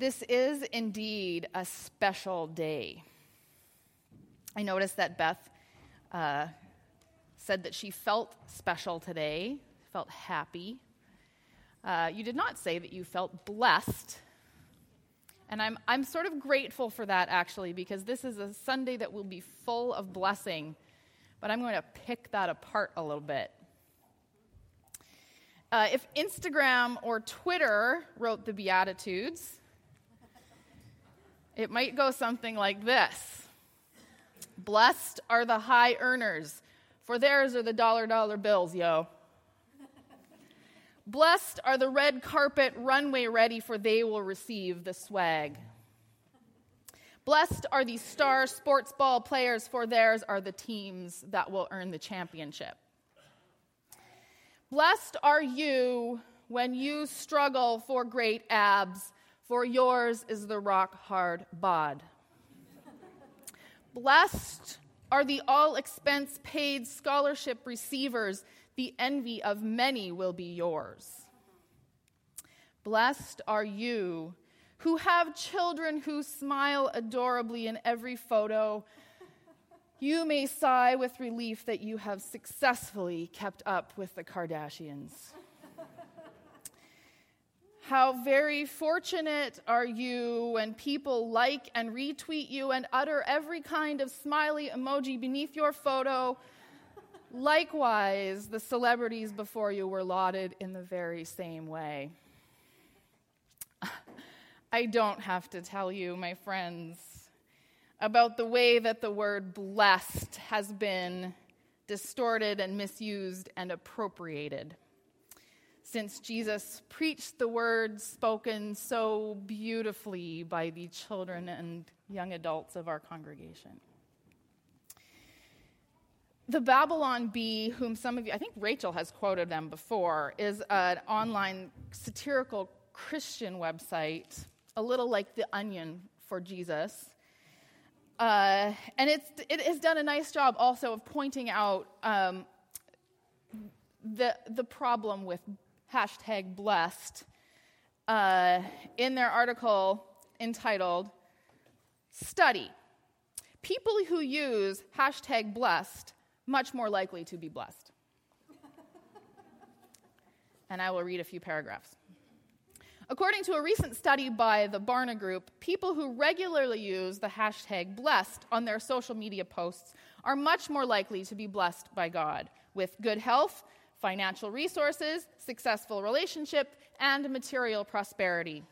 This is indeed a special day. I noticed that Beth uh, said that she felt special today, felt happy. Uh, you did not say that you felt blessed. And I'm, I'm sort of grateful for that, actually, because this is a Sunday that will be full of blessing. But I'm going to pick that apart a little bit. Uh, if Instagram or Twitter wrote the Beatitudes, it might go something like this Blessed are the high earners, for theirs are the dollar dollar bills, yo. Blessed are the red carpet runway ready, for they will receive the swag. Blessed are the star sports ball players, for theirs are the teams that will earn the championship. Blessed are you when you struggle for great abs for yours is the rock hard bod. Blessed are the all expense paid scholarship receivers, the envy of many will be yours. Blessed are you who have children who smile adorably in every photo. You may sigh with relief that you have successfully kept up with the Kardashians. How very fortunate are you when people like and retweet you and utter every kind of smiley emoji beneath your photo. Likewise, the celebrities before you were lauded in the very same way. I don't have to tell you, my friends, about the way that the word blessed has been distorted and misused and appropriated since Jesus preached the words spoken so beautifully by the children and young adults of our congregation. The Babylon Bee, whom some of you, I think Rachel has quoted them before, is an online satirical Christian website, a little like The Onion for Jesus. Uh, and it's, it has done a nice job also of pointing out um, the, the problem with hashtag blessed, uh, in their article entitled Study People who use hashtag blessed much more likely to be blessed. and I will read a few paragraphs. According to a recent study by the Barna Group, people who regularly use the hashtag blessed on their social media posts are much more likely to be blessed by God with good health, financial resources, successful relationship, and material prosperity.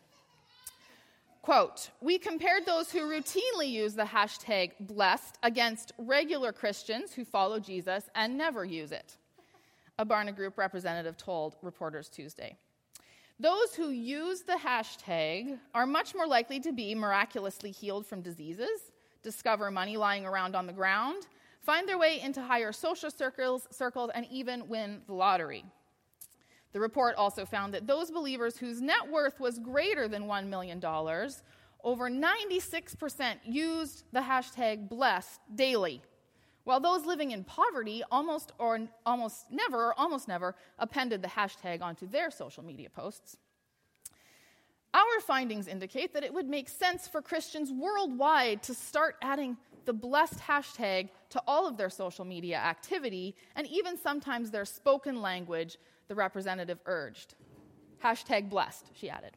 Quote, we compared those who routinely use the hashtag blessed against regular Christians who follow Jesus and never use it, a Barna Group representative told reporters Tuesday. Those who use the hashtag are much more likely to be miraculously healed from diseases, discover money lying around on the ground, find their way into higher social circles, circles and even win the lottery. The report also found that those believers whose net worth was greater than $1 million, over 96% used the hashtag blessed daily, while those living in poverty almost or almost never or almost never appended the hashtag onto their social media posts. Our findings indicate that it would make sense for Christians worldwide to start adding the blessed hashtag to all of their social media activity and even sometimes their spoken language, the representative urged. Hashtag blessed, she added.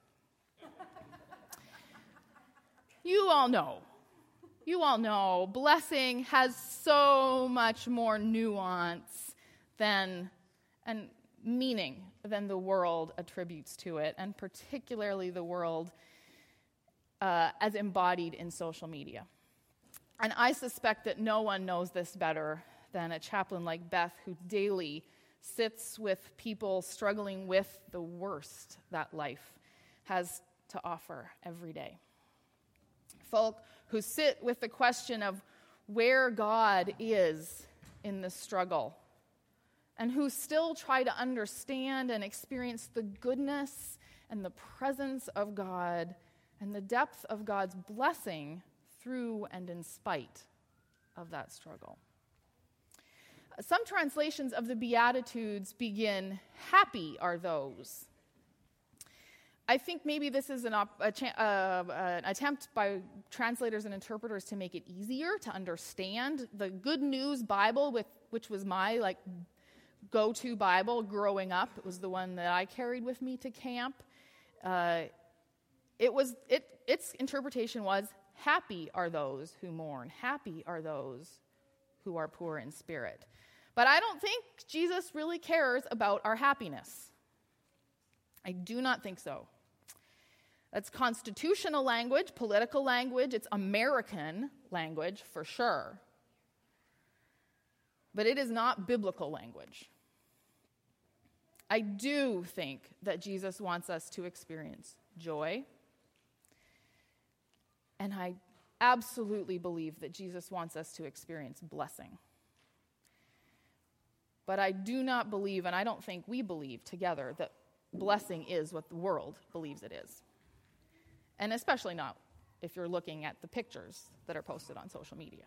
you all know, you all know, blessing has so much more nuance than and meaning than the world attributes to it, and particularly the world uh, as embodied in social media. And I suspect that no one knows this better than a chaplain like Beth, who daily sits with people struggling with the worst that life has to offer every day. Folk who sit with the question of where God is in the struggle, and who still try to understand and experience the goodness and the presence of God and the depth of God's blessing through and in spite of that struggle. Some translations of the Beatitudes begin, Happy are those. I think maybe this is an, op- cha- uh, an attempt by translators and interpreters to make it easier to understand. The Good News Bible, with, which was my like go-to Bible growing up, it was the one that I carried with me to camp. Uh, it was it, its interpretation was happy are those who mourn, happy are those who are poor in spirit. But I don't think Jesus really cares about our happiness. I do not think so. That's constitutional language, political language, it's American language for sure. But it is not biblical language. I do think that Jesus wants us to experience joy. And I absolutely believe that Jesus wants us to experience blessing. But I do not believe, and I don't think we believe together, that blessing is what the world believes it is and especially not if you're looking at the pictures that are posted on social media.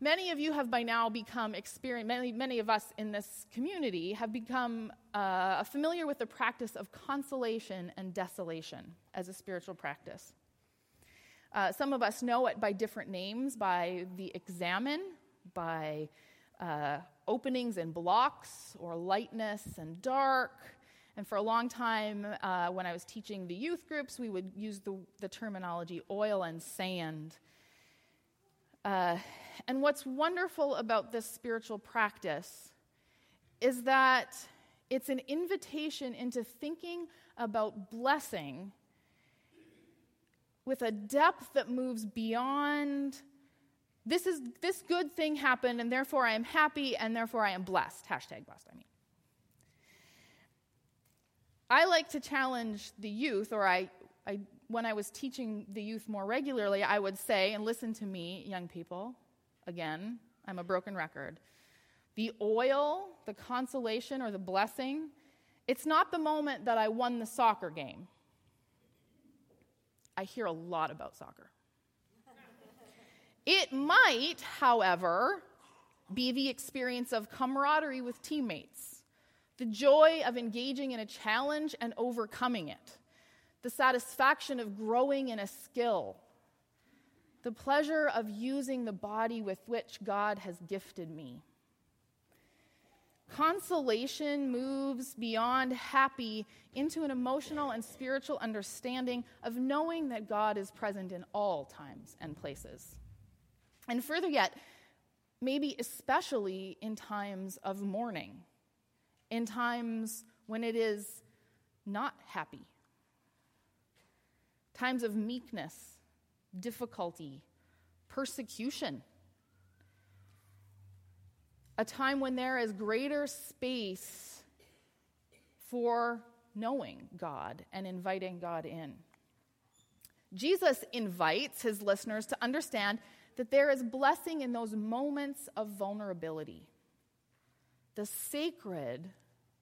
Many of you have by now become experienced, many, many of us in this community have become uh, familiar with the practice of consolation and desolation as a spiritual practice. Uh, some of us know it by different names by the examen, by uh, openings and blocks, or lightness and dark, and for a long time, uh, when I was teaching the youth groups, we would use the, the terminology oil and sand. Uh, and what's wonderful about this spiritual practice is that it's an invitation into thinking about blessing with a depth that moves beyond this is this good thing happened and therefore i am happy and therefore i am blessed hashtag blessed i mean I like to challenge the youth, or I, I, when I was teaching the youth more regularly, I would say, and listen to me, young people, again, I'm a broken record. The oil, the consolation, or the blessing, it's not the moment that I won the soccer game. I hear a lot about soccer. It might, however, be the experience of camaraderie with teammates the joy of engaging in a challenge and overcoming it, the satisfaction of growing in a skill, the pleasure of using the body with which God has gifted me. Consolation moves beyond happy into an emotional and spiritual understanding of knowing that God is present in all times and places. And further yet, maybe especially in times of mourning in times when it is not happy. Times of meekness, difficulty, persecution. A time when there is greater space for knowing God and inviting God in. Jesus invites his listeners to understand that there is blessing in those moments of vulnerability. The sacred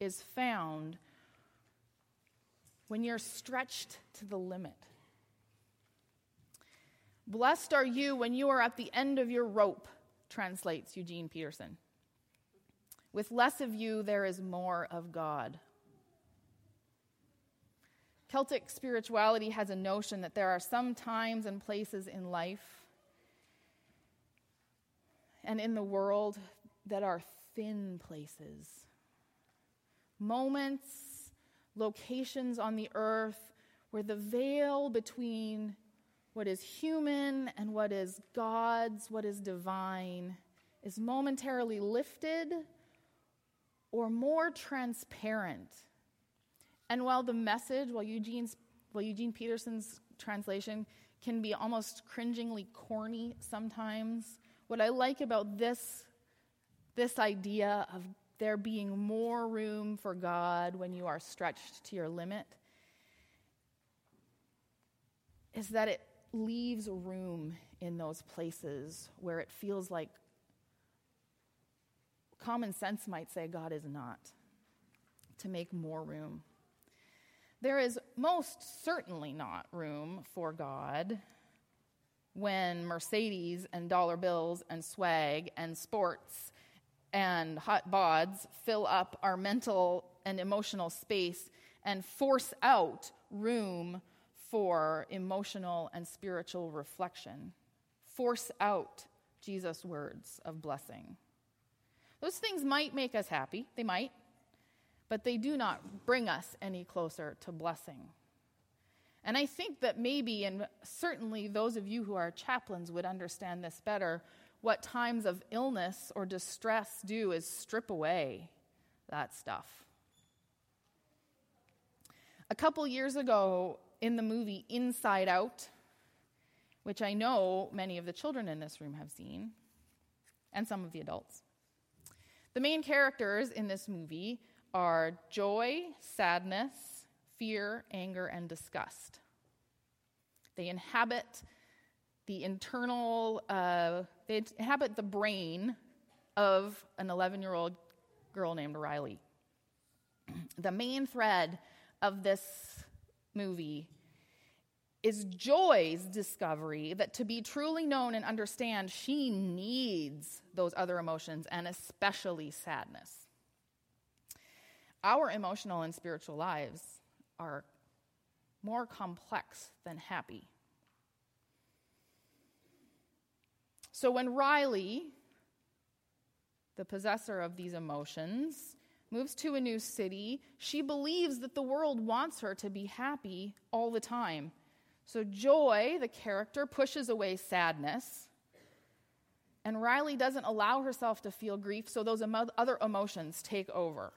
is found when you're stretched to the limit. Blessed are you when you are at the end of your rope, translates Eugene Peterson. With less of you, there is more of God. Celtic spirituality has a notion that there are some times and places in life and in the world that are thin places moments, locations on the earth where the veil between what is human and what is God's, what is divine, is momentarily lifted or more transparent. And while the message, while Eugene's, while Eugene Peterson's translation can be almost cringingly corny sometimes, what I like about this, this idea of there being more room for God when you are stretched to your limit is that it leaves room in those places where it feels like common sense might say God is not, to make more room. There is most certainly not room for God when Mercedes and dollar bills and swag and sports and hot bods fill up our mental and emotional space and force out room for emotional and spiritual reflection. Force out Jesus' words of blessing. Those things might make us happy, they might, but they do not bring us any closer to blessing. And I think that maybe, and certainly those of you who are chaplains would understand this better, what times of illness or distress do is strip away that stuff. A couple years ago, in the movie Inside Out, which I know many of the children in this room have seen, and some of the adults, the main characters in this movie are joy, sadness, fear, anger, and disgust. They inhabit the internal, uh, they inhabit the brain of an 11 year old girl named Riley. the main thread of this movie is Joy's discovery that to be truly known and understand, she needs those other emotions and especially sadness. Our emotional and spiritual lives are more complex than happy. So when Riley, the possessor of these emotions, moves to a new city, she believes that the world wants her to be happy all the time. So Joy, the character, pushes away sadness. And Riley doesn't allow herself to feel grief, so those emo- other emotions take over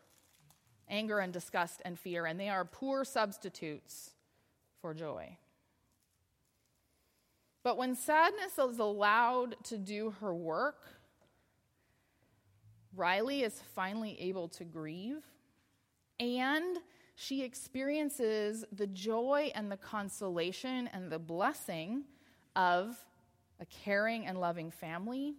anger and disgust and fear, and they are poor substitutes for joy. But when sadness is allowed to do her work, Riley is finally able to grieve, and she experiences the joy and the consolation and the blessing of a caring and loving family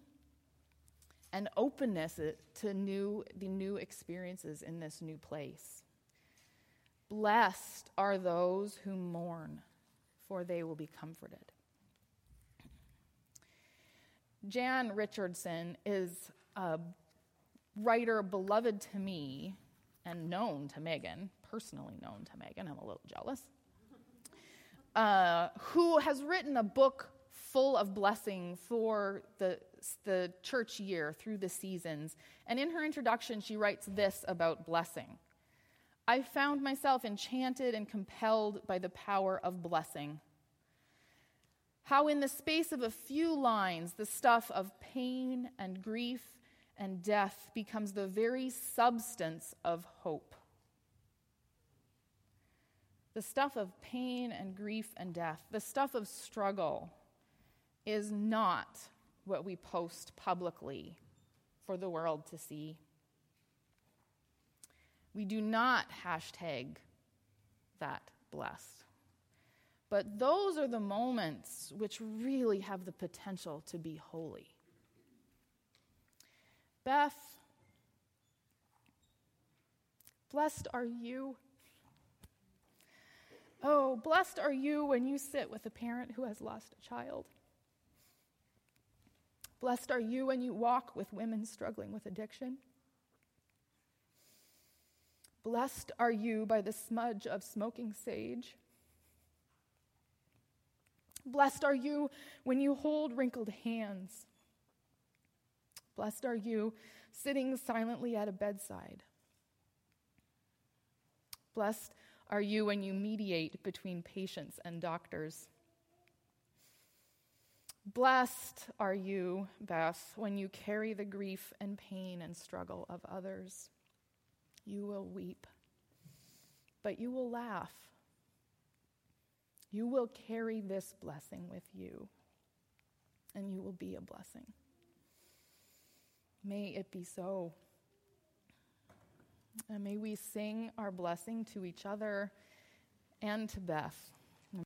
and openness to new, the new experiences in this new place. Blessed are those who mourn, for they will be comforted. Jan Richardson is a writer beloved to me and known to Megan, personally known to Megan. I'm a little jealous. Uh, who has written a book full of blessing for the, the church year through the seasons. And in her introduction, she writes this about blessing I found myself enchanted and compelled by the power of blessing. How, in the space of a few lines, the stuff of pain and grief and death becomes the very substance of hope. The stuff of pain and grief and death, the stuff of struggle, is not what we post publicly for the world to see. We do not hashtag that blessed. But those are the moments which really have the potential to be holy. Beth, blessed are you. Oh, blessed are you when you sit with a parent who has lost a child. Blessed are you when you walk with women struggling with addiction. Blessed are you by the smudge of smoking sage. Blessed are you when you hold wrinkled hands. Blessed are you sitting silently at a bedside. Blessed are you when you mediate between patients and doctors. Blessed are you, Beth, when you carry the grief and pain and struggle of others. You will weep, but you will laugh. You will carry this blessing with you, and you will be a blessing. May it be so. And may we sing our blessing to each other and to Beth.